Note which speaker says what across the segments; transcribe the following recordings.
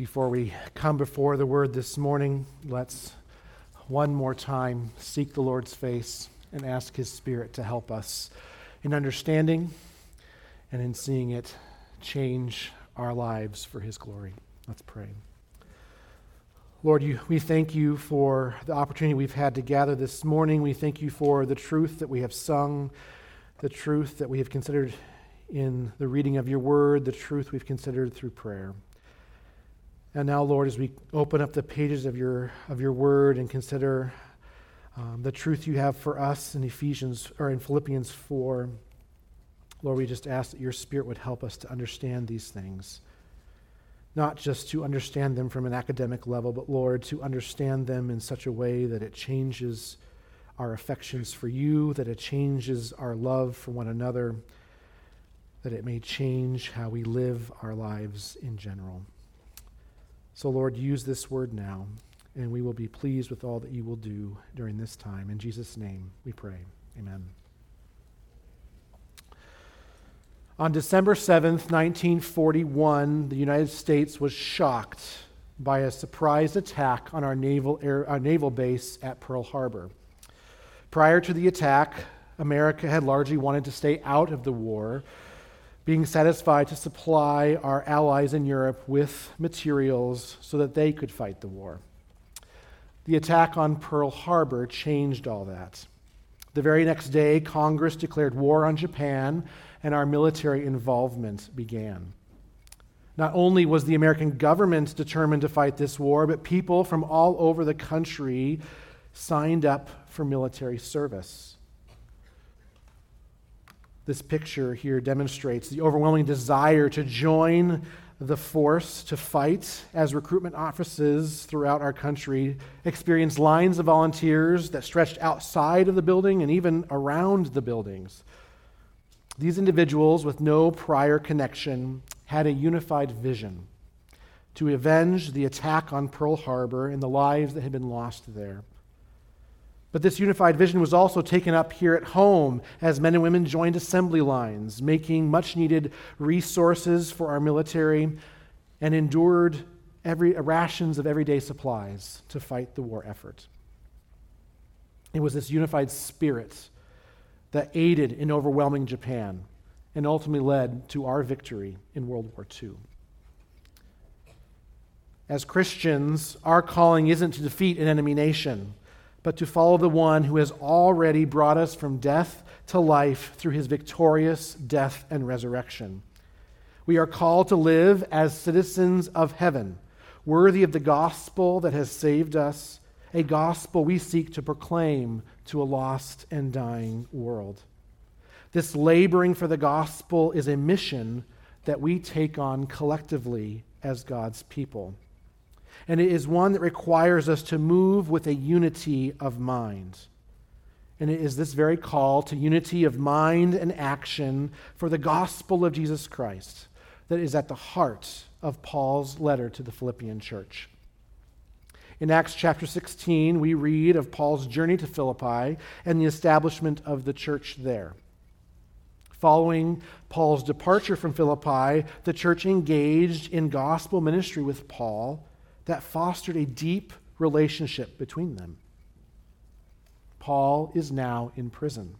Speaker 1: Before we come before the word this morning, let's one more time seek the Lord's face and ask His Spirit to help us in understanding and in seeing it change our lives for His glory. Let's pray. Lord, you, we thank you for the opportunity we've had to gather this morning. We thank you for the truth that we have sung, the truth that we have considered in the reading of your word, the truth we've considered through prayer. And now, Lord, as we open up the pages of your, of your word and consider um, the truth you have for us in Ephesians or in Philippians 4, Lord, we just ask that your Spirit would help us to understand these things. Not just to understand them from an academic level, but Lord, to understand them in such a way that it changes our affections for you, that it changes our love for one another, that it may change how we live our lives in general. So, Lord, use this word now, and we will be pleased with all that you will do during this time. In Jesus' name we pray. Amen. On December 7th, 1941, the United States was shocked by a surprise attack on our naval, air, our naval base at Pearl Harbor. Prior to the attack, America had largely wanted to stay out of the war being satisfied to supply our allies in Europe with materials so that they could fight the war. The attack on Pearl Harbor changed all that. The very next day, Congress declared war on Japan, and our military involvement began. Not only was the American government determined to fight this war, but people from all over the country signed up for military service. This picture here demonstrates the overwhelming desire to join the force to fight as recruitment offices throughout our country experienced lines of volunteers that stretched outside of the building and even around the buildings. These individuals, with no prior connection, had a unified vision to avenge the attack on Pearl Harbor and the lives that had been lost there. But this unified vision was also taken up here at home as men and women joined assembly lines, making much needed resources for our military and endured every, uh, rations of everyday supplies to fight the war effort. It was this unified spirit that aided in overwhelming Japan and ultimately led to our victory in World War II. As Christians, our calling isn't to defeat an enemy nation but to follow the one who has already brought us from death to life through his victorious death and resurrection. We are called to live as citizens of heaven, worthy of the gospel that has saved us, a gospel we seek to proclaim to a lost and dying world. This laboring for the gospel is a mission that we take on collectively as God's people and it is one that requires us to move with a unity of mind. And it is this very call to unity of mind and action for the gospel of Jesus Christ that is at the heart of Paul's letter to the Philippian church. In Acts chapter 16, we read of Paul's journey to Philippi and the establishment of the church there. Following Paul's departure from Philippi, the church engaged in gospel ministry with Paul that fostered a deep relationship between them. Paul is now in prison.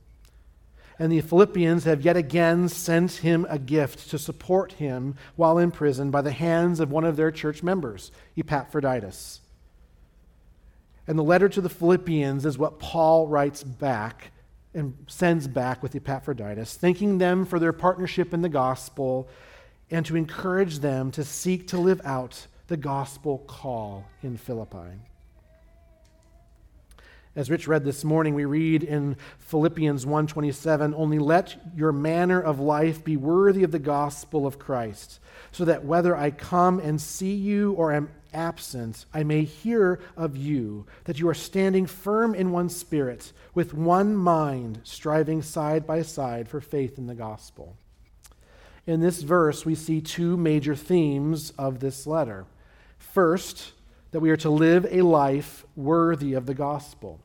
Speaker 1: And the Philippians have yet again sent him a gift to support him while in prison by the hands of one of their church members, Epaphroditus. And the letter to the Philippians is what Paul writes back and sends back with Epaphroditus, thanking them for their partnership in the gospel and to encourage them to seek to live out the gospel call in Philippi. As Rich read this morning, we read in Philippians 1:27, "Only let your manner of life be worthy of the gospel of Christ, so that whether I come and see you or am absent, I may hear of you that you are standing firm in one spirit, with one mind, striving side by side for faith in the gospel." In this verse, we see two major themes of this letter. First, that we are to live a life worthy of the gospel.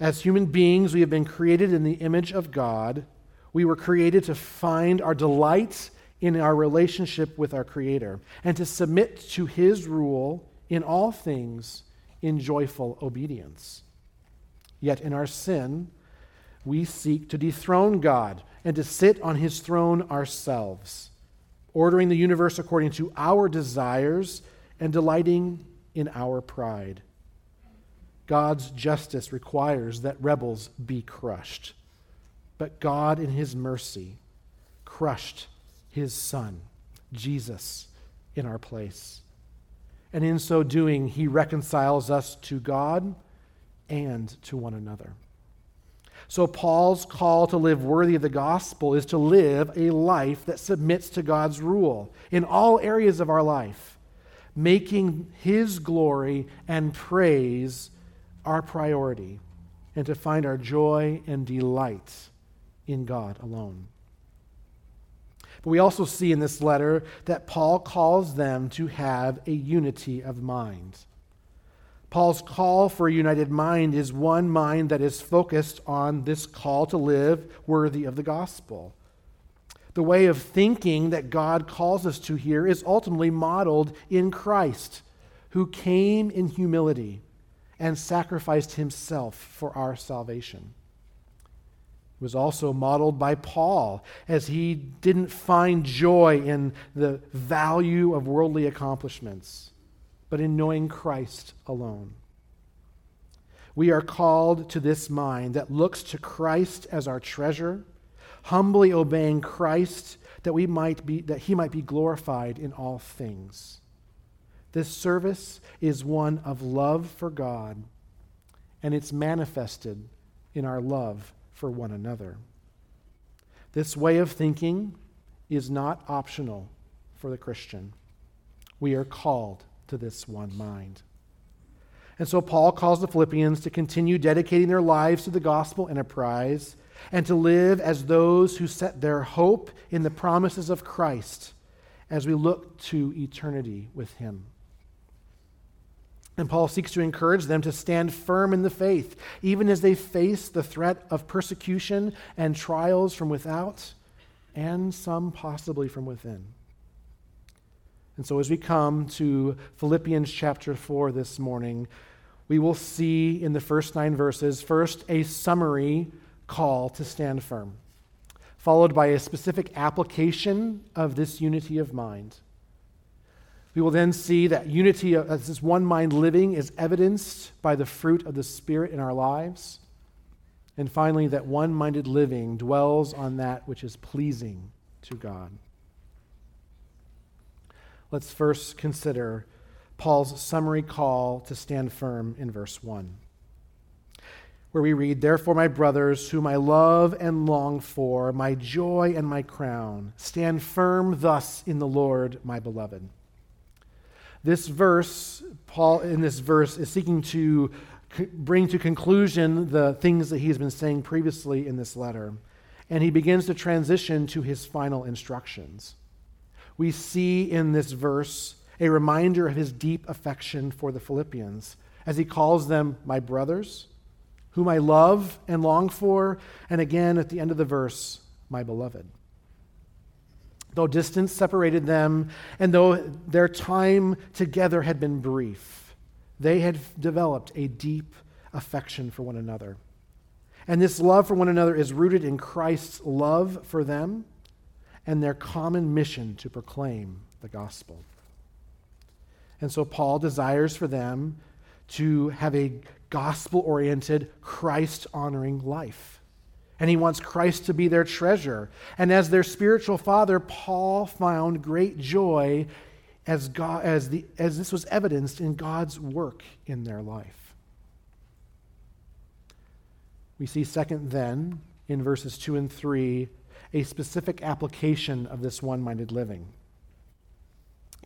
Speaker 1: As human beings, we have been created in the image of God. We were created to find our delight in our relationship with our Creator and to submit to His rule in all things in joyful obedience. Yet in our sin, we seek to dethrone God and to sit on His throne ourselves, ordering the universe according to our desires and delighting in our pride. God's justice requires that rebels be crushed. But God, in His mercy, crushed His Son, Jesus, in our place. And in so doing, He reconciles us to God and to one another. So, Paul's call to live worthy of the gospel is to live a life that submits to God's rule in all areas of our life, making His glory and praise our priority, and to find our joy and delight in God alone. But we also see in this letter that Paul calls them to have a unity of mind. Paul's call for a united mind is one mind that is focused on this call to live worthy of the gospel. The way of thinking that God calls us to here is ultimately modeled in Christ, who came in humility and sacrificed himself for our salvation. It was also modeled by Paul, as he didn't find joy in the value of worldly accomplishments, but in knowing Christ alone. We are called to this mind that looks to Christ as our treasure, humbly obeying Christ that, we might be, that he might be glorified in all things. This service is one of love for God, and it's manifested in our love for one another. This way of thinking is not optional for the Christian. We are called to this one mind. And so Paul calls the Philippians to continue dedicating their lives to the gospel enterprise and to live as those who set their hope in the promises of Christ as we look to eternity with him. And Paul seeks to encourage them to stand firm in the faith, even as they face the threat of persecution and trials from without, and some possibly from within. And so, as we come to Philippians chapter 4 this morning, we will see in the first nine verses first a summary call to stand firm, followed by a specific application of this unity of mind. We will then see that unity as this one mind living is evidenced by the fruit of the Spirit in our lives. And finally, that one minded living dwells on that which is pleasing to God. Let's first consider Paul's summary call to stand firm in verse 1, where we read, Therefore, my brothers, whom I love and long for, my joy and my crown, stand firm thus in the Lord, my beloved. This verse, Paul in this verse, is seeking to bring to conclusion the things that he's been saying previously in this letter. And he begins to transition to his final instructions. We see in this verse a reminder of his deep affection for the Philippians as he calls them my brothers, whom I love and long for, and again at the end of the verse, my beloved. Though distance separated them, and though their time together had been brief, they had developed a deep affection for one another. And this love for one another is rooted in Christ's love for them and their common mission to proclaim the gospel. And so Paul desires for them to have a gospel oriented, Christ honoring life and he wants Christ to be their treasure. And as their spiritual father, Paul found great joy as, God, as, the, as this was evidenced in God's work in their life. We see, second, then, in verses 2 and 3, a specific application of this one minded living.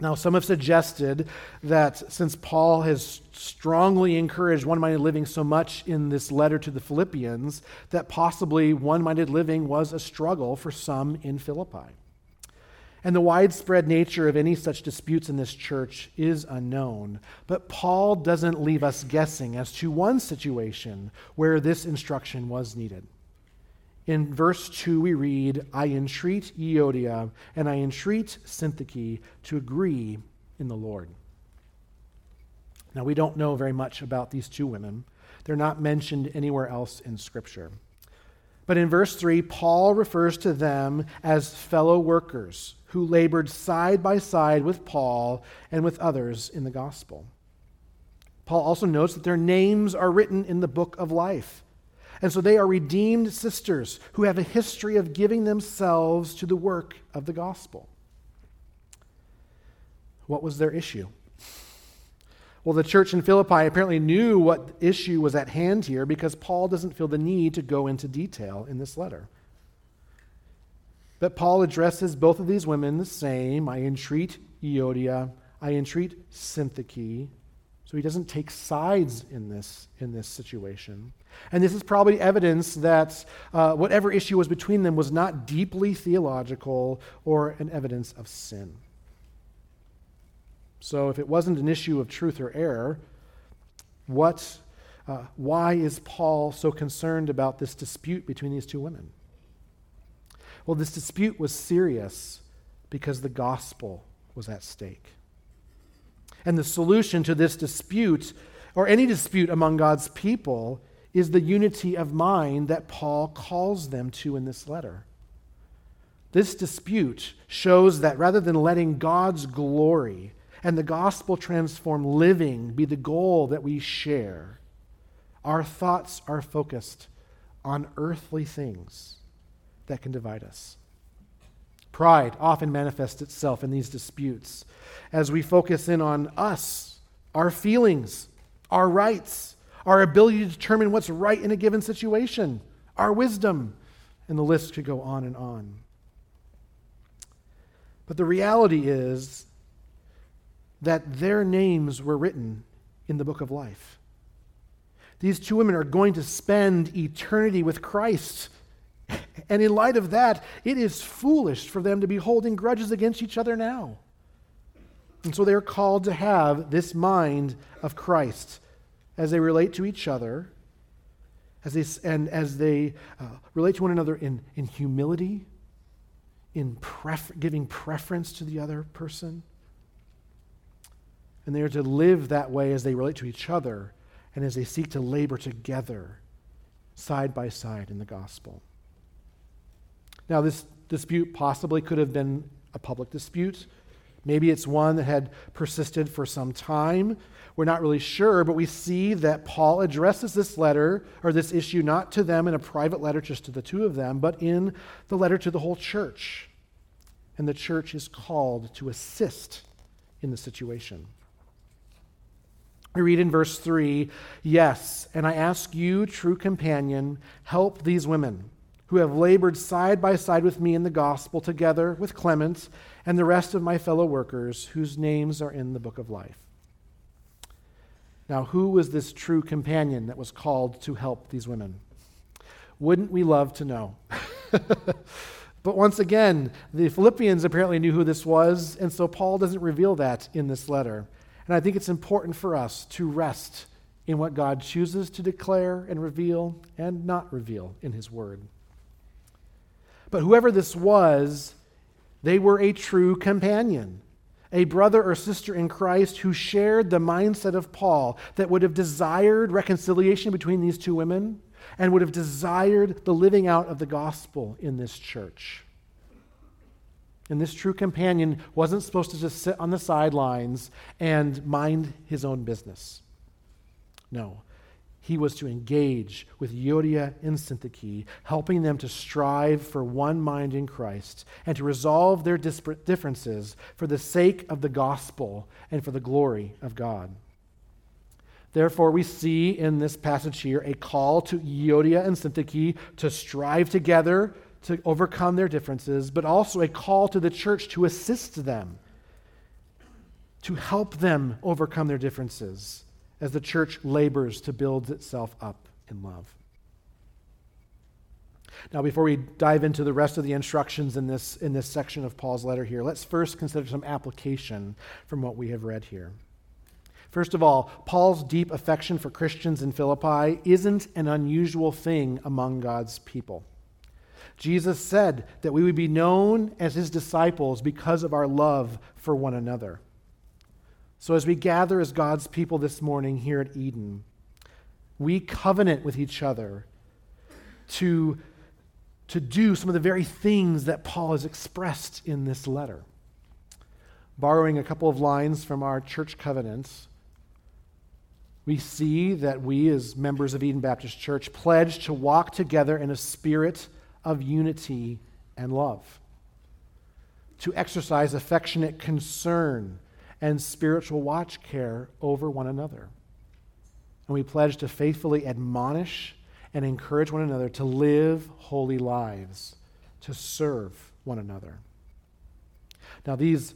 Speaker 1: Now, some have suggested that since Paul has strongly encouraged one minded living so much in this letter to the Philippians, that possibly one minded living was a struggle for some in Philippi. And the widespread nature of any such disputes in this church is unknown. But Paul doesn't leave us guessing as to one situation where this instruction was needed. In verse 2, we read, I entreat Euodia and I entreat Syntyche to agree in the Lord. Now, we don't know very much about these two women. They're not mentioned anywhere else in Scripture. But in verse 3, Paul refers to them as fellow workers who labored side by side with Paul and with others in the gospel. Paul also notes that their names are written in the book of life. And so they are redeemed sisters who have a history of giving themselves to the work of the gospel. What was their issue? Well, the church in Philippi apparently knew what issue was at hand here because Paul doesn't feel the need to go into detail in this letter. But Paul addresses both of these women the same I entreat Euodia, I entreat Syntyche. So he doesn't take sides in this, in this situation. And this is probably evidence that uh, whatever issue was between them was not deeply theological or an evidence of sin. So if it wasn't an issue of truth or error, what, uh, why is Paul so concerned about this dispute between these two women? Well, this dispute was serious because the gospel was at stake. And the solution to this dispute, or any dispute among God's people, is the unity of mind that Paul calls them to in this letter. This dispute shows that rather than letting God's glory and the gospel transformed living be the goal that we share, our thoughts are focused on earthly things that can divide us. Pride often manifests itself in these disputes as we focus in on us, our feelings, our rights, our ability to determine what's right in a given situation, our wisdom, and the list could go on and on. But the reality is that their names were written in the book of life. These two women are going to spend eternity with Christ. And in light of that, it is foolish for them to be holding grudges against each other now. And so they're called to have this mind of Christ as they relate to each other, as they, and as they uh, relate to one another in, in humility, in pref- giving preference to the other person, and they are to live that way as they relate to each other and as they seek to labor together, side by side in the gospel. Now, this dispute possibly could have been a public dispute. Maybe it's one that had persisted for some time. We're not really sure, but we see that Paul addresses this letter or this issue not to them in a private letter just to the two of them, but in the letter to the whole church. And the church is called to assist in the situation. We read in verse 3 Yes, and I ask you, true companion, help these women who have labored side by side with me in the gospel, together with Clement and the rest of my fellow workers whose names are in the book of life. Now, who was this true companion that was called to help these women? Wouldn't we love to know? but once again, the Philippians apparently knew who this was, and so Paul doesn't reveal that in this letter. And I think it's important for us to rest in what God chooses to declare and reveal and not reveal in His Word. But whoever this was, they were a true companion, a brother or sister in Christ who shared the mindset of Paul that would have desired reconciliation between these two women and would have desired the living out of the gospel in this church. And this true companion wasn't supposed to just sit on the sidelines and mind his own business. No. He was to engage with Euodia and Syntyche, helping them to strive for one mind in Christ and to resolve their disparate differences for the sake of the gospel and for the glory of God. Therefore, we see in this passage here a call to Euodia and Syntyche to strive together to overcome their differences, but also a call to the church to assist them, to help them overcome their differences as the church labors to build itself up in love. Now, before we dive into the rest of the instructions in this, in this section of Paul's letter here, let's first consider some application from what we have read here. First of all, Paul's deep affection for Christians in Philippi isn't an unusual thing among God's people. Jesus said that we would be known as his disciples because of our love for one another. So, as we gather as God's people this morning here at Eden, we covenant with each other to, to do some of the very things that Paul has expressed in this letter. Borrowing a couple of lines from our church covenants, we see that we, as members of Eden Baptist Church, pledge to walk together in a spirit of unity and love, to exercise affectionate concern and spiritual watch care over one another. And we pledge to faithfully admonish and encourage one another to live holy lives, to serve one another. Now, these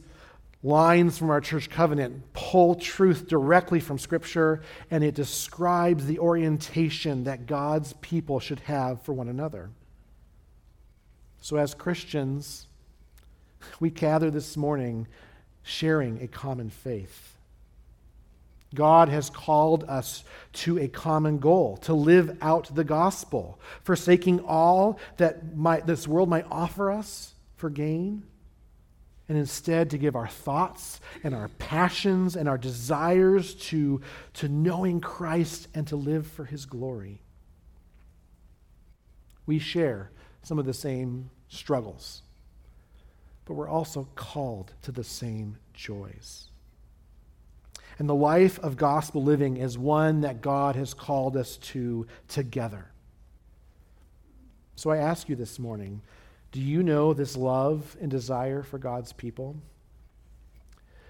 Speaker 1: lines from our church covenant pull truth directly from Scripture, and it describes the orientation that God's people should have for one another. So, as Christians, we gather this morning sharing a common faith. God has called us to a common goal, to live out the gospel, forsaking all that this world might offer us for gain and instead to give our thoughts and our passions and our desires to, to knowing Christ and to live for his glory. We share some of the same struggles, but we're also called to the same joys. And the life of gospel living is one that God has called us to together. So I ask you this morning do you know this love and desire for God's people?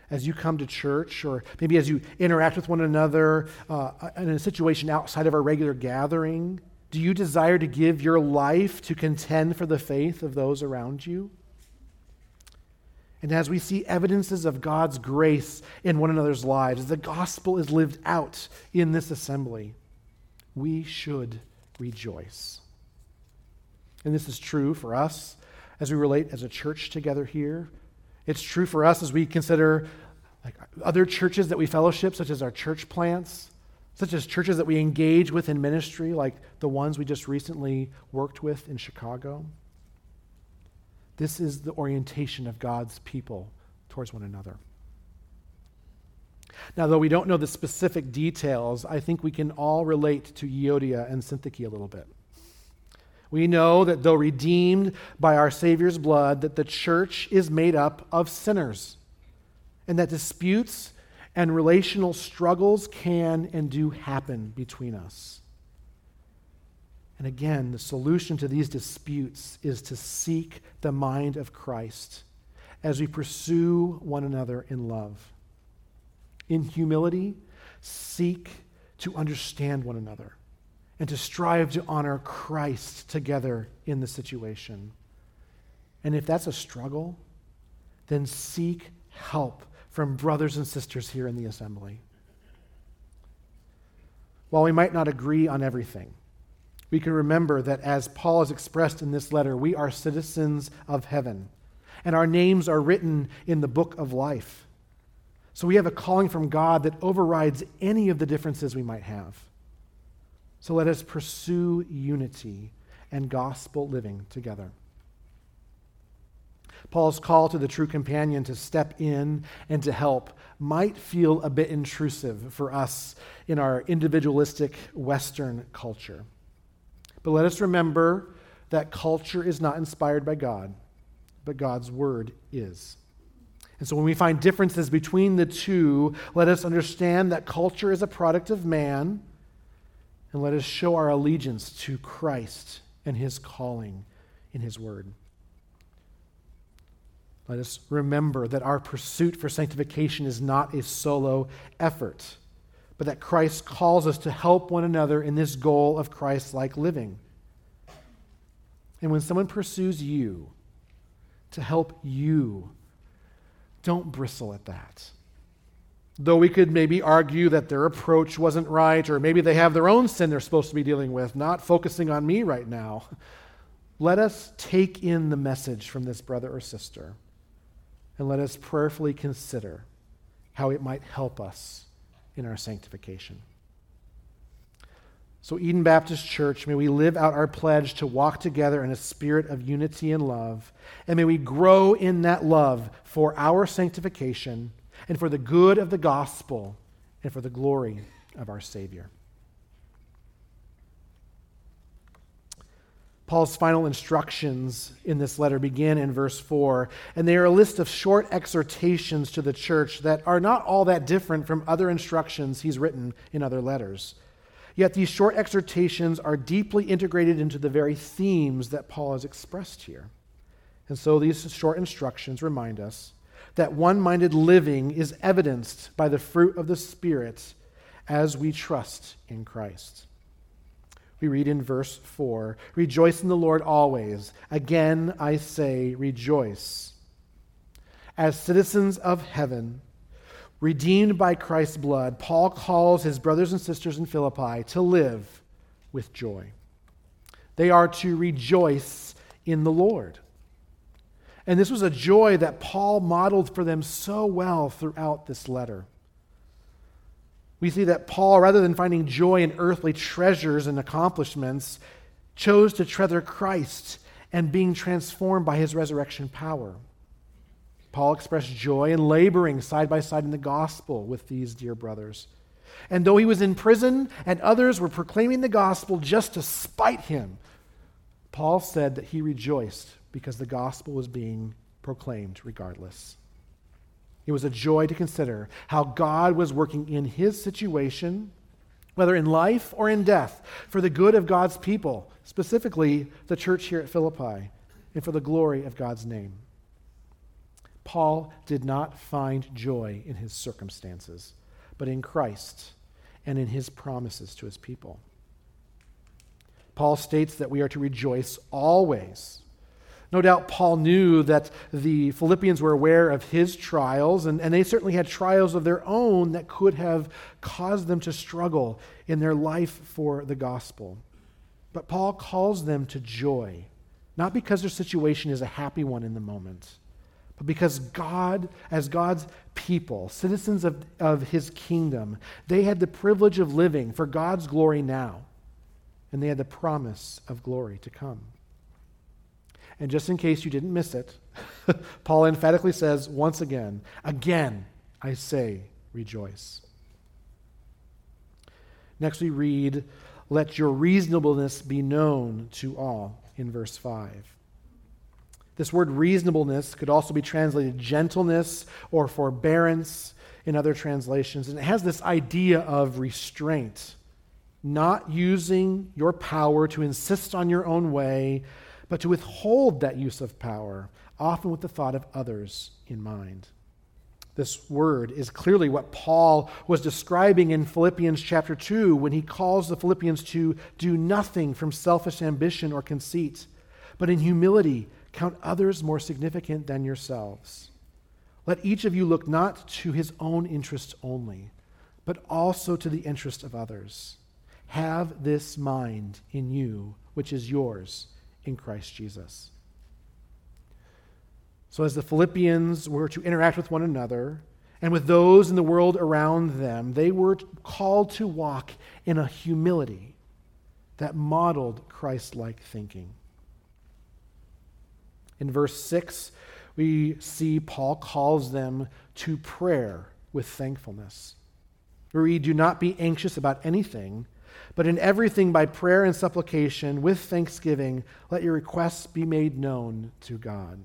Speaker 1: As you come to church, or maybe as you interact with one another uh, in a situation outside of our regular gathering, do you desire to give your life to contend for the faith of those around you? And as we see evidences of God's grace in one another's lives, as the gospel is lived out in this assembly, we should rejoice. And this is true for us as we relate as a church together here. It's true for us as we consider like other churches that we fellowship, such as our church plants, such as churches that we engage with in ministry, like the ones we just recently worked with in Chicago. This is the orientation of God's people towards one another. Now, though we don't know the specific details, I think we can all relate to Euodia and Syntyche a little bit. We know that though redeemed by our Savior's blood, that the church is made up of sinners, and that disputes and relational struggles can and do happen between us. And again, the solution to these disputes is to seek the mind of Christ as we pursue one another in love. In humility, seek to understand one another and to strive to honor Christ together in the situation. And if that's a struggle, then seek help from brothers and sisters here in the assembly. While we might not agree on everything, we can remember that as Paul has expressed in this letter, we are citizens of heaven, and our names are written in the book of life. So we have a calling from God that overrides any of the differences we might have. So let us pursue unity and gospel living together. Paul's call to the true companion to step in and to help might feel a bit intrusive for us in our individualistic Western culture. But let us remember that culture is not inspired by God, but God's word is. And so when we find differences between the two, let us understand that culture is a product of man and let us show our allegiance to Christ and his calling in his word. Let us remember that our pursuit for sanctification is not a solo effort, but that Christ calls us to help one another in this goal of Christ like living. And when someone pursues you to help you, don't bristle at that. Though we could maybe argue that their approach wasn't right, or maybe they have their own sin they're supposed to be dealing with, not focusing on me right now. Let us take in the message from this brother or sister, and let us prayerfully consider how it might help us in our sanctification. So, Eden Baptist Church, may we live out our pledge to walk together in a spirit of unity and love. And may we grow in that love for our sanctification and for the good of the gospel and for the glory of our Savior. Paul's final instructions in this letter begin in verse 4, and they are a list of short exhortations to the church that are not all that different from other instructions he's written in other letters. Yet these short exhortations are deeply integrated into the very themes that Paul has expressed here. And so these short instructions remind us that one minded living is evidenced by the fruit of the Spirit as we trust in Christ. We read in verse 4 Rejoice in the Lord always. Again, I say, rejoice. As citizens of heaven, redeemed by Christ's blood, Paul calls his brothers and sisters in Philippi to live with joy. They are to rejoice in the Lord. And this was a joy that Paul modeled for them so well throughout this letter. We see that Paul, rather than finding joy in earthly treasures and accomplishments, chose to treasure Christ and being transformed by his resurrection power. Paul expressed joy in laboring side by side in the gospel with these dear brothers. And though he was in prison and others were proclaiming the gospel just to spite him, Paul said that he rejoiced because the gospel was being proclaimed regardless. It was a joy to consider how God was working in his situation, whether in life or in death, for the good of God's people, specifically the church here at Philippi, and for the glory of God's name. Paul did not find joy in his circumstances, but in Christ and in his promises to his people. Paul states that we are to rejoice always. No doubt Paul knew that the Philippians were aware of his trials, and, and they certainly had trials of their own that could have caused them to struggle in their life for the gospel. But Paul calls them to joy, not because their situation is a happy one in the moment but because God, as God's people, citizens of, of his kingdom, they had the privilege of living for God's glory now, and they had the promise of glory to come. And just in case you didn't miss it, Paul emphatically says once again, again, I say, rejoice. Next, we read, Let your reasonableness be known to all, in verse 5. This word reasonableness could also be translated gentleness or forbearance in other translations. And it has this idea of restraint, not using your power to insist on your own way, but to withhold that use of power, often with the thought of others in mind. This word is clearly what Paul was describing in Philippians chapter 2 when he calls the Philippians to do nothing from selfish ambition or conceit, but in humility Count others more significant than yourselves. Let each of you look not to his own interests only, but also to the interest of others. Have this mind in you, which is yours in Christ Jesus. So, as the Philippians were to interact with one another and with those in the world around them, they were called to walk in a humility that modeled Christ like thinking. In verse 6, we see Paul calls them to prayer with thankfulness. We read, Do not be anxious about anything, but in everything by prayer and supplication with thanksgiving, let your requests be made known to God.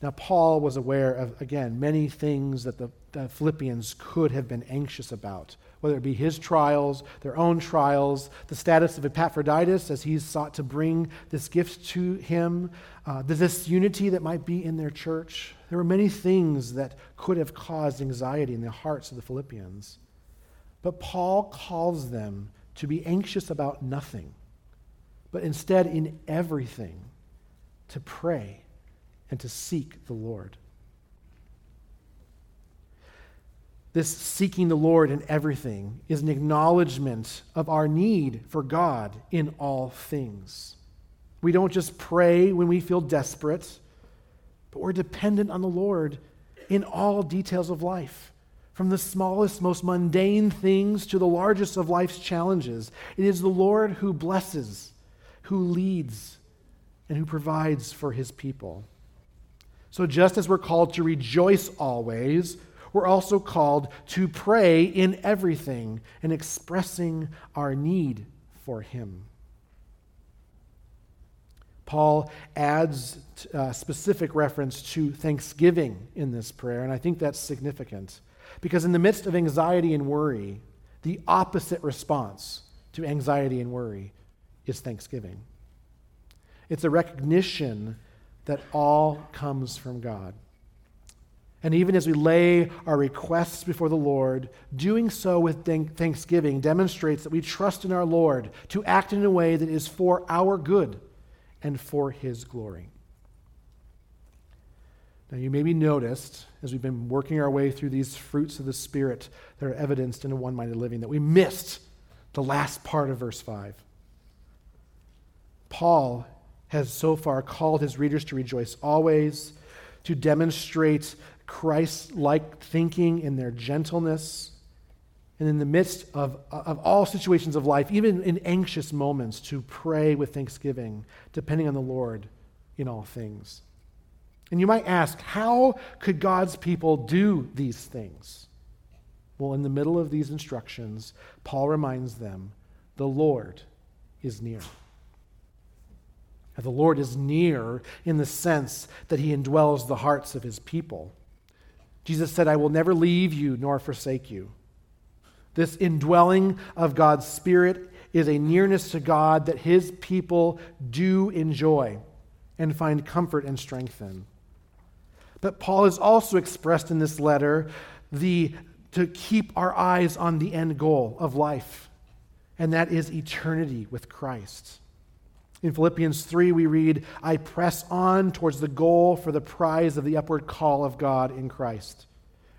Speaker 1: Now, Paul was aware of, again, many things that the, the Philippians could have been anxious about whether it be his trials, their own trials, the status of Epaphroditus as he's sought to bring this gift to him, uh, the disunity that might be in their church. There were many things that could have caused anxiety in the hearts of the Philippians. But Paul calls them to be anxious about nothing, but instead in everything to pray and to seek the Lord. This seeking the Lord in everything is an acknowledgement of our need for God in all things. We don't just pray when we feel desperate, but we're dependent on the Lord in all details of life From the smallest, most mundane things to the largest of life's challenges, it is the Lord who blesses, who leads, and who provides for his people. So, just as we're called to rejoice always, we're also called to pray in everything and expressing our need for him. Paul adds a uh, specific reference to thanksgiving in this prayer, and I think that's significant because in the midst of anxiety and worry, the opposite response to anxiety and worry is thanksgiving. It's a recognition that all comes from God. And even as we lay our requests before the Lord, doing so with thanksgiving demonstrates that we trust in our Lord to act in a way that is for our good and for his glory. Now, you maybe noticed as we've been working our way through these fruits of the Spirit that are evidenced in a one minded living that we missed the last part of verse 5. Paul has so far called his readers to rejoice always, to demonstrate Christ like thinking in their gentleness, and in the midst of, of all situations of life, even in anxious moments, to pray with thanksgiving, depending on the Lord in all things. And you might ask, how could God's people do these things? Well, in the middle of these instructions, Paul reminds them the Lord is near. the Lord is near in the sense that he indwells the hearts of his people. Jesus said, I will never leave you nor forsake you. This indwelling of God's Spirit is a nearness to God that his people do enjoy and find comfort and strength in. But Paul has also expressed in this letter the to keep our eyes on the end goal of life, and that is eternity with Christ. In Philippians 3, we read, I press on towards the goal for the prize of the upward call of God in Christ.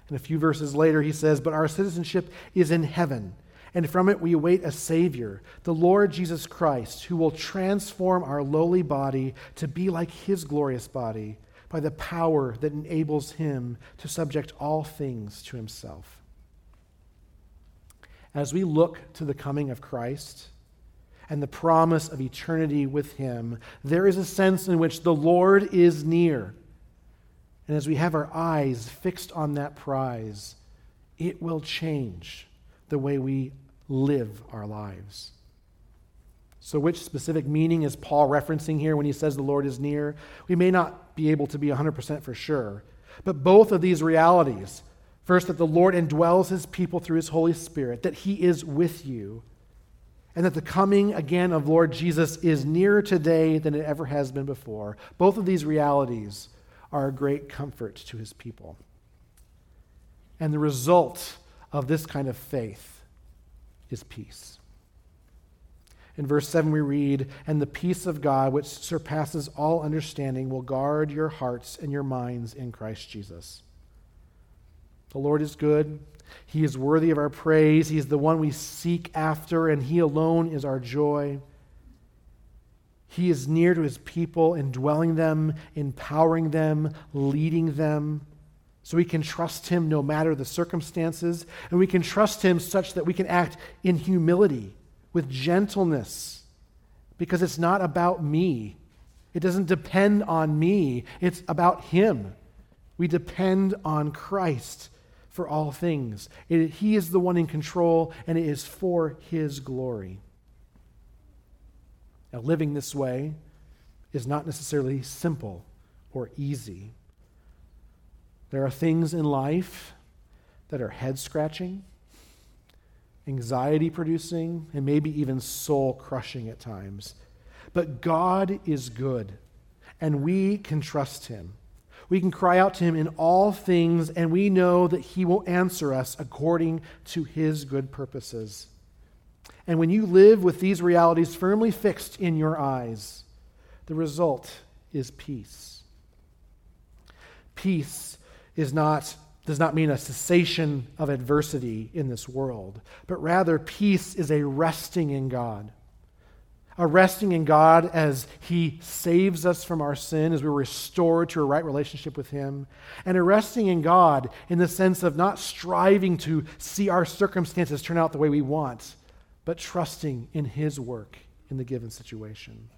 Speaker 1: And a few verses later, he says, But our citizenship is in heaven, and from it we await a Savior, the Lord Jesus Christ, who will transform our lowly body to be like his glorious body by the power that enables him to subject all things to himself. As we look to the coming of Christ, and the promise of eternity with Him, there is a sense in which the Lord is near and as we have our eyes fixed on that prize, it will change the way we live our lives. So, which specific meaning is Paul referencing here when he says the Lord is near? We may not be able to be 100% for sure, but both of these realities first, that the Lord indwells his people through his Holy Spirit, that he is with you, and that the coming again of Lord Jesus is nearer today than it ever has been before. Both of these realities are a great comfort to his people. And the result of this kind of faith is peace. In verse 7, we read, And the peace of God, which surpasses all understanding, will guard your hearts and your minds in Christ Jesus. The Lord is good. He is worthy of our praise. He is the one we seek after, and He alone is our joy. He is near to his people, indwelling them, empowering them, leading them. So we can trust him no matter the circumstances, and we can trust him such that we can act in humility, with gentleness, because it's not about me. It doesn't depend on me, it's about him. We depend on Christ for all things. It, he is the one in control, and it is for his glory. Now, living this way is not necessarily simple or easy. There are things in life that are head scratching, anxiety producing, and maybe even soul crushing at times. But God is good, and we can trust Him. We can cry out to Him in all things, and we know that He will answer us according to His good purposes. And when you live with these realities firmly fixed in your eyes, the result is peace. Peace is not, does not mean a cessation of adversity in this world, but rather peace is a resting in God, a resting in God as He saves us from our sin, as we're restored to a right relationship with Him, and a resting in God in the sense of not striving to see our circumstances turn out the way we want, but trusting in His work in the given situation.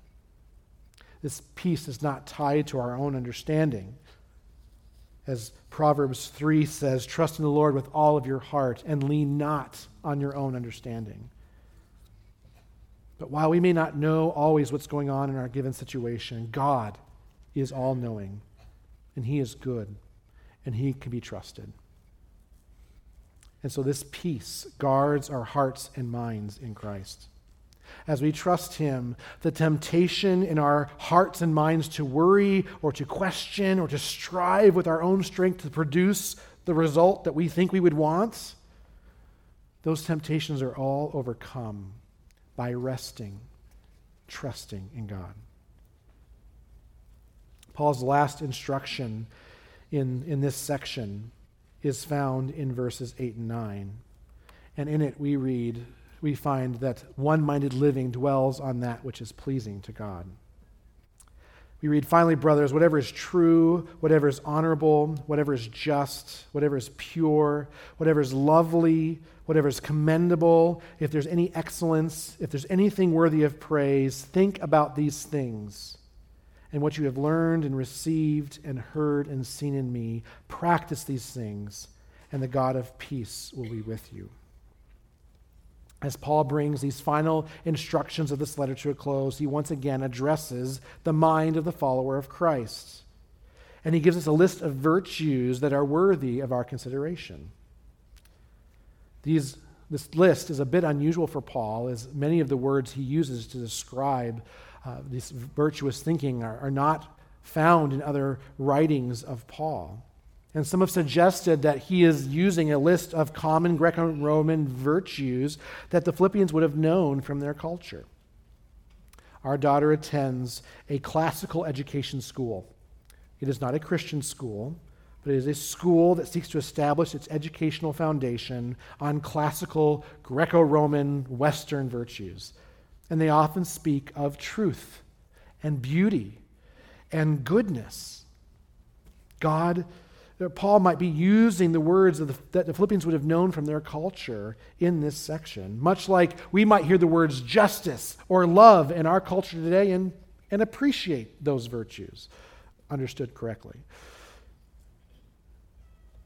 Speaker 1: This peace is not tied to our own understanding. As Proverbs 3 says, trust in the Lord with all of your heart and lean not on your own understanding. But while we may not know always what's going on in our given situation, God is all knowing, and He is good, and He can be trusted. And so this peace guards our hearts and minds in Christ. As we trust Him, the temptation in our hearts and minds to worry or to question or to strive with our own strength to produce the result that we think we would want, those temptations are all overcome by resting, trusting in God. Paul's last instruction in, in this section is found in verses 8 and 9. And in it we read, we find that one minded living dwells on that which is pleasing to God. We read, finally, brothers, whatever is true, whatever is honorable, whatever is just, whatever is pure, whatever is lovely, whatever is commendable, if there's any excellence, if there's anything worthy of praise, think about these things. And what you have learned and received and heard and seen in me, practice these things, and the God of peace will be with you. As Paul brings these final instructions of this letter to a close, he once again addresses the mind of the follower of Christ. And he gives us a list of virtues that are worthy of our consideration. These, this list is a bit unusual for Paul, as many of the words he uses to describe uh, this virtuous thinking are, are not found in other writings of Paul. And some have suggested that he is using a list of common Greco Roman virtues that the Philippians would have known from their culture. Our daughter attends a classical education school. It is not a Christian school, but it is a school that seeks to establish its educational foundation on classical Greco Roman Western virtues. And they often speak of truth and beauty and goodness. God, Paul might be using the words the, that the Philippians would have known from their culture in this section, much like we might hear the words justice or love in our culture today and, and appreciate those virtues, understood correctly.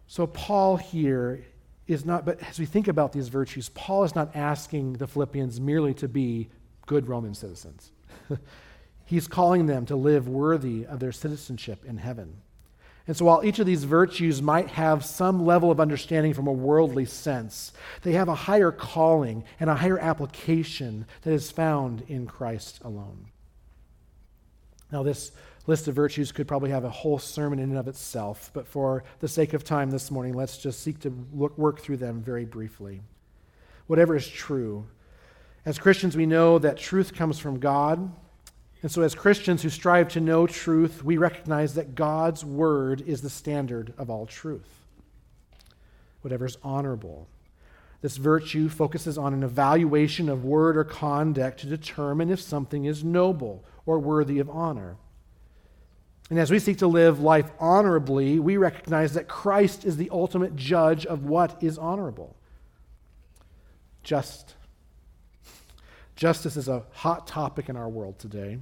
Speaker 1: So, Paul here is not, but as we think about these virtues, Paul is not asking the Philippians merely to be good Roman citizens. He's calling them to live worthy of their citizenship in heaven. And so, while each of these virtues might have some level of understanding from a worldly sense, they have a higher calling and a higher application that is found in Christ alone. Now, this list of virtues could probably have a whole sermon in and of itself, but for the sake of time this morning, let's just seek to look, work through them very briefly. Whatever is true. As Christians, we know that truth comes from God. And so, as Christians who strive to know truth, we recognize that God's word is the standard of all truth. Whatever is honorable. This virtue focuses on an evaluation of word or conduct to determine if something is noble or worthy of honor. And as we seek to live life honorably, we recognize that Christ is the ultimate judge of what is honorable. Just. Justice is a hot topic in our world today.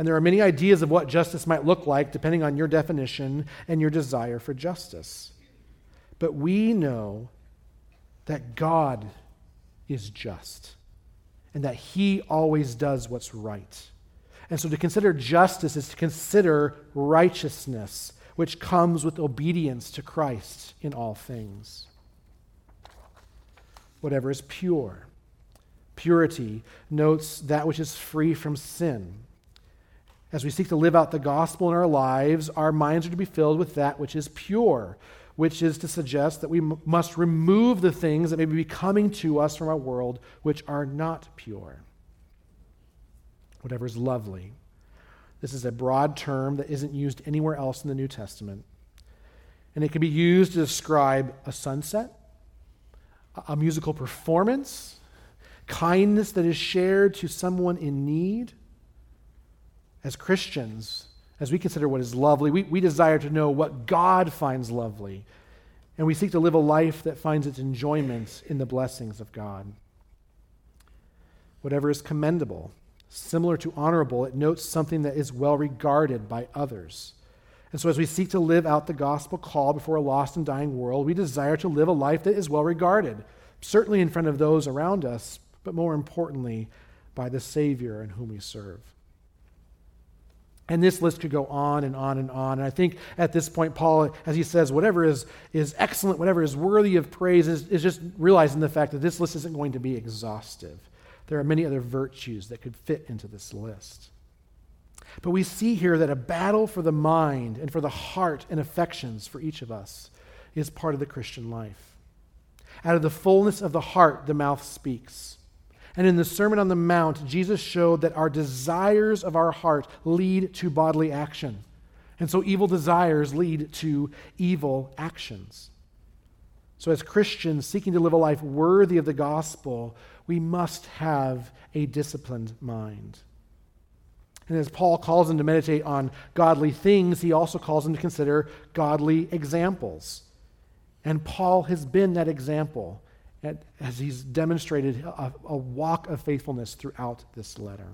Speaker 1: And there are many ideas of what justice might look like depending on your definition and your desire for justice. But we know that God is just and that He always does what's right. And so to consider justice is to consider righteousness, which comes with obedience to Christ in all things. Whatever is pure. Purity notes that which is free from sin. As we seek to live out the gospel in our lives, our minds are to be filled with that which is pure, which is to suggest that we m- must remove the things that may be coming to us from our world which are not pure whatever is lovely. This is a broad term that isn't used anywhere else in the New Testament. And it can be used to describe a sunset, a musical performance, kindness that is shared to someone in need. As Christians, as we consider what is lovely, we, we desire to know what God finds lovely. And we seek to live a life that finds its enjoyment in the blessings of God. Whatever is commendable, similar to honorable, it notes something that is well regarded by others. And so, as we seek to live out the gospel call before a lost and dying world, we desire to live a life that is well regarded, certainly in front of those around us, but more importantly, by the Savior in whom we serve. And this list could go on and on and on. And I think at this point, Paul, as he says, whatever is, is excellent, whatever is worthy of praise, is, is just realizing the fact that this list isn't going to be exhaustive. There are many other virtues that could fit into this list. But we see here that a battle for the mind and for the heart and affections for each of us is part of the Christian life. Out of the fullness of the heart, the mouth speaks. And in the Sermon on the Mount, Jesus showed that our desires of our heart lead to bodily action. And so evil desires lead to evil actions. So, as Christians seeking to live a life worthy of the gospel, we must have a disciplined mind. And as Paul calls them to meditate on godly things, he also calls them to consider godly examples. And Paul has been that example as he's demonstrated a, a walk of faithfulness throughout this letter.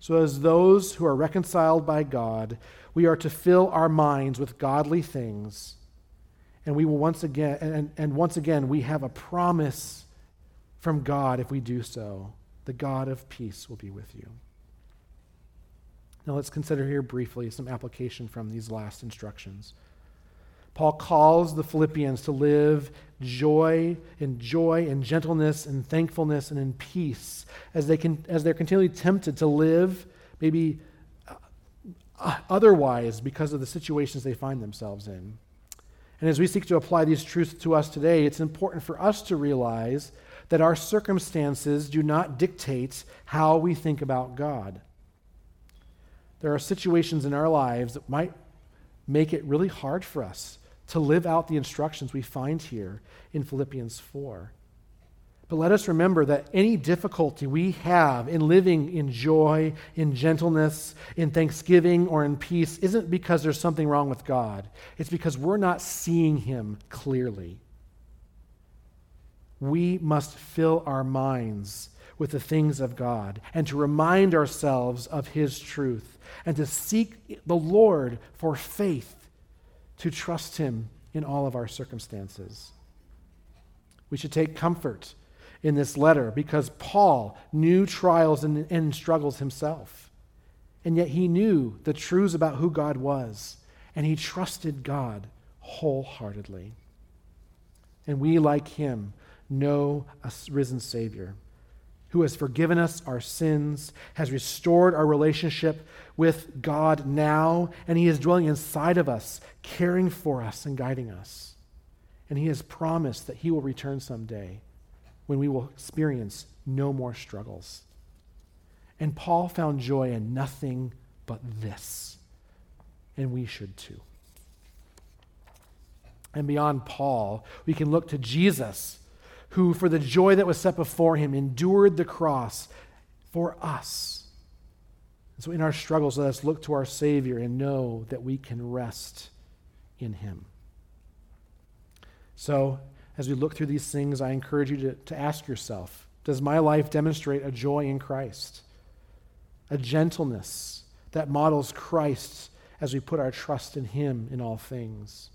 Speaker 1: So, as those who are reconciled by God, we are to fill our minds with godly things. And we will once again, and, and once again, we have a promise from God if we do so. The God of peace will be with you. Now, let's consider here briefly some application from these last instructions. Paul calls the Philippians to live joy in joy and gentleness and thankfulness and in peace as, they can, as they're continually tempted to live maybe uh, otherwise because of the situations they find themselves in. And as we seek to apply these truths to us today, it's important for us to realize that our circumstances do not dictate how we think about God. There are situations in our lives that might make it really hard for us to live out the instructions we find here in Philippians 4. But let us remember that any difficulty we have in living in joy, in gentleness, in thanksgiving, or in peace isn't because there's something wrong with God. It's because we're not seeing Him clearly. We must fill our minds with the things of God and to remind ourselves of His truth and to seek the Lord for faith to trust Him in all of our circumstances. We should take comfort in this letter because Paul knew trials and, and, struggles himself. And yet he knew the truths about who God was, and he trusted God wholeheartedly. And we, like him, know a risen Savior who has forgiven us our sins, has restored our relationship with God now, and He is dwelling inside of us, caring for us and guiding us. And He has promised that He will return someday when we will experience no more struggles. And Paul found joy in nothing but this, and we should too. And beyond Paul, we can look to Jesus who, for the joy that was set before him, endured the cross for us. And so, in our struggles, let us look to our Savior and know that we can rest in him. So, as we look through these things, I encourage you to, to ask yourself Does my life demonstrate a joy in Christ? A gentleness that models Christ as we put our trust in him in all things?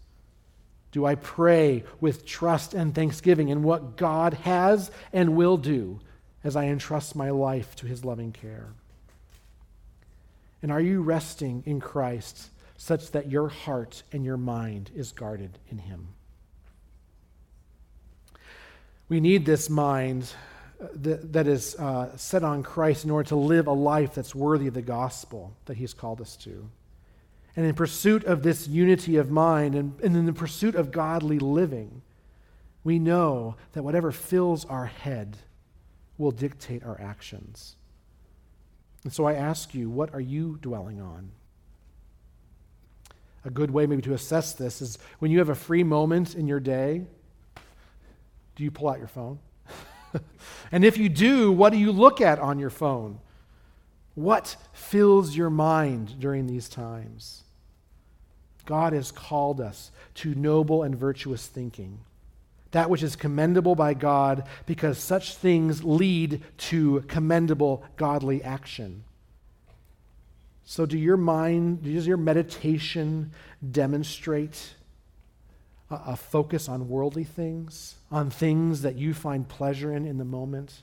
Speaker 1: Do I pray with trust and thanksgiving in what God has and will do as I entrust my life to his loving care? And are you resting in Christ such that your heart and your mind is guarded in him? We need this mind uh, that, that is uh, set on Christ in order to live a life that's worthy of the gospel that he's called us to. And in pursuit of this unity of mind and, and in the pursuit of godly living, we know that whatever fills our head will dictate our actions. And so I ask you, what are you dwelling on? A good way, maybe, to assess this is when you have a free moment in your day, do you pull out your phone? and if you do, what do you look at on your phone? What fills your mind during these times? God has called us to noble and virtuous thinking, that which is commendable by God, because such things lead to commendable godly action. So, do your mind, does your meditation demonstrate a, a focus on worldly things, on things that you find pleasure in in the moment?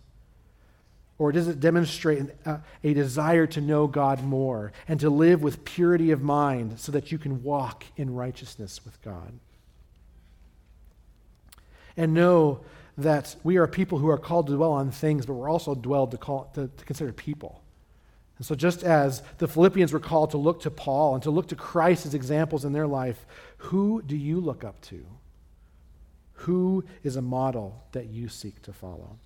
Speaker 1: Or does it demonstrate a, uh, a, desire to know God more and to live with purity of mind so that you can walk in righteousness with God? And know that we are people who are called to dwell on things, but we're also dwelled to, call, to, to consider people. And so, just as the Philippians were called to look to Paul and to look to Christ as examples in their life, who do you look up to? Who is a model that you seek to follow?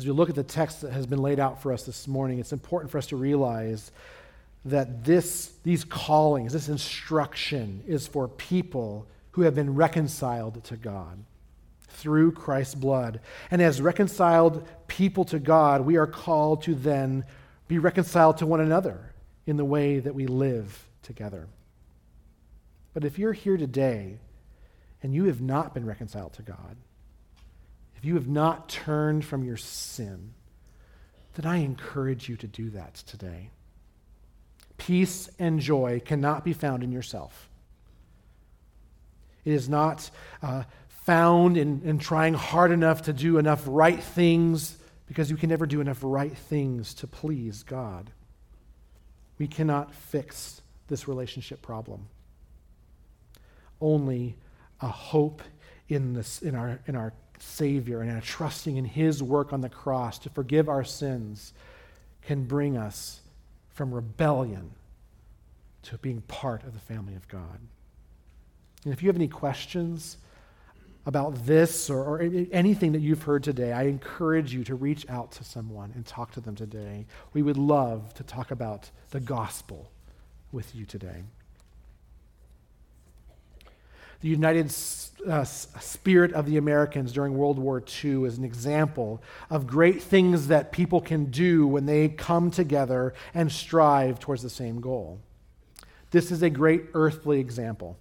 Speaker 1: As we look at the text that has been laid out for us this morning, it's important for us to realize that this, these callings, this instruction, is for people who have been reconciled to God through Christ's blood. And as reconciled people to God, we are called to then be reconciled to one another in the way that we live together. But if you're here today and you have not been reconciled to God, if you have not turned from your sin, then I encourage you to do that today. Peace and joy cannot be found in yourself. It is not uh, found in, in trying hard enough to do enough right things because you can never do enough right things to please God. We cannot fix this relationship problem. Only a hope in, this, in, our, in our Savior and a trusting in His work on the cross to forgive our sins can bring us from rebellion to being part of the family of God. And if you have any questions, about this or, or, anything that you've heard today, I encourage you to reach out to someone and talk to them today. We would love to talk about the gospel with you today. The United uh, Spirit of the Americans during World War II is an example of great things that people can do when they come together and strive towards the same goal. This is a great earthly example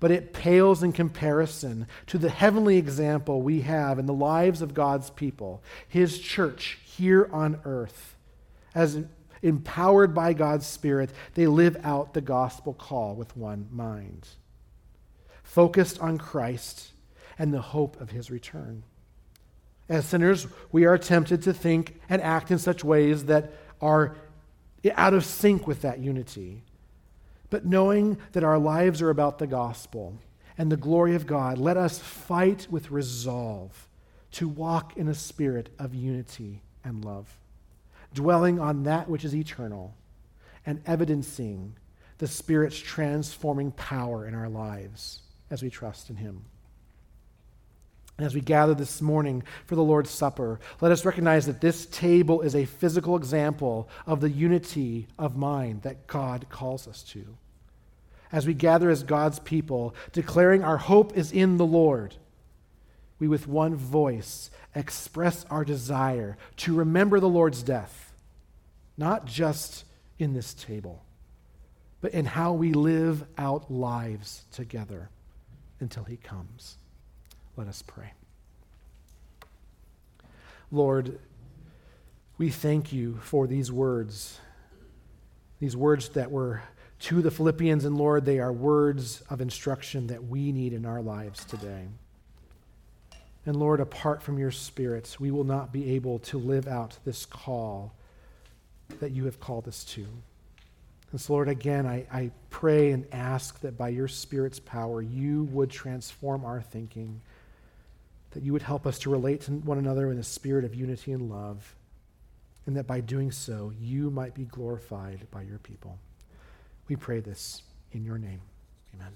Speaker 1: but it pales in comparison to the heavenly example we have in the lives of God's people, His church here on earth. As empowered by God's Spirit, they live out the gospel call with one mind, focused on Christ and the hope of His return. As sinners, we are tempted to think and act in such ways that are out of sync with that unity. But knowing that our lives are about the gospel and the glory of God, let us fight with resolve to walk in a spirit of unity and love, dwelling on that which is eternal and evidencing the Spirit's transforming power in our lives as we trust in Him. And as we gather this morning for the Lord's Supper, let us recognize that this table is a physical example of the unity of mind that God calls us to. As we gather as God's people, declaring our hope is in the Lord, we with one voice express our desire to remember the Lord's death, not just in this table, but in how we live out lives together until he comes. Let us pray. Lord, we thank you for these words, these words that were to the Philippians, and Lord, they are words of instruction that we need in our lives today. And Lord, apart from your Spirit, we will not be able to live out this call that you have called us to. And so, Lord, again, I, I pray and ask that by your Spirit's power, you would transform our thinking that you would help us to relate to one another in a spirit of unity and love, and that by doing so, you might be glorified by your people. We pray this in your name. Amen.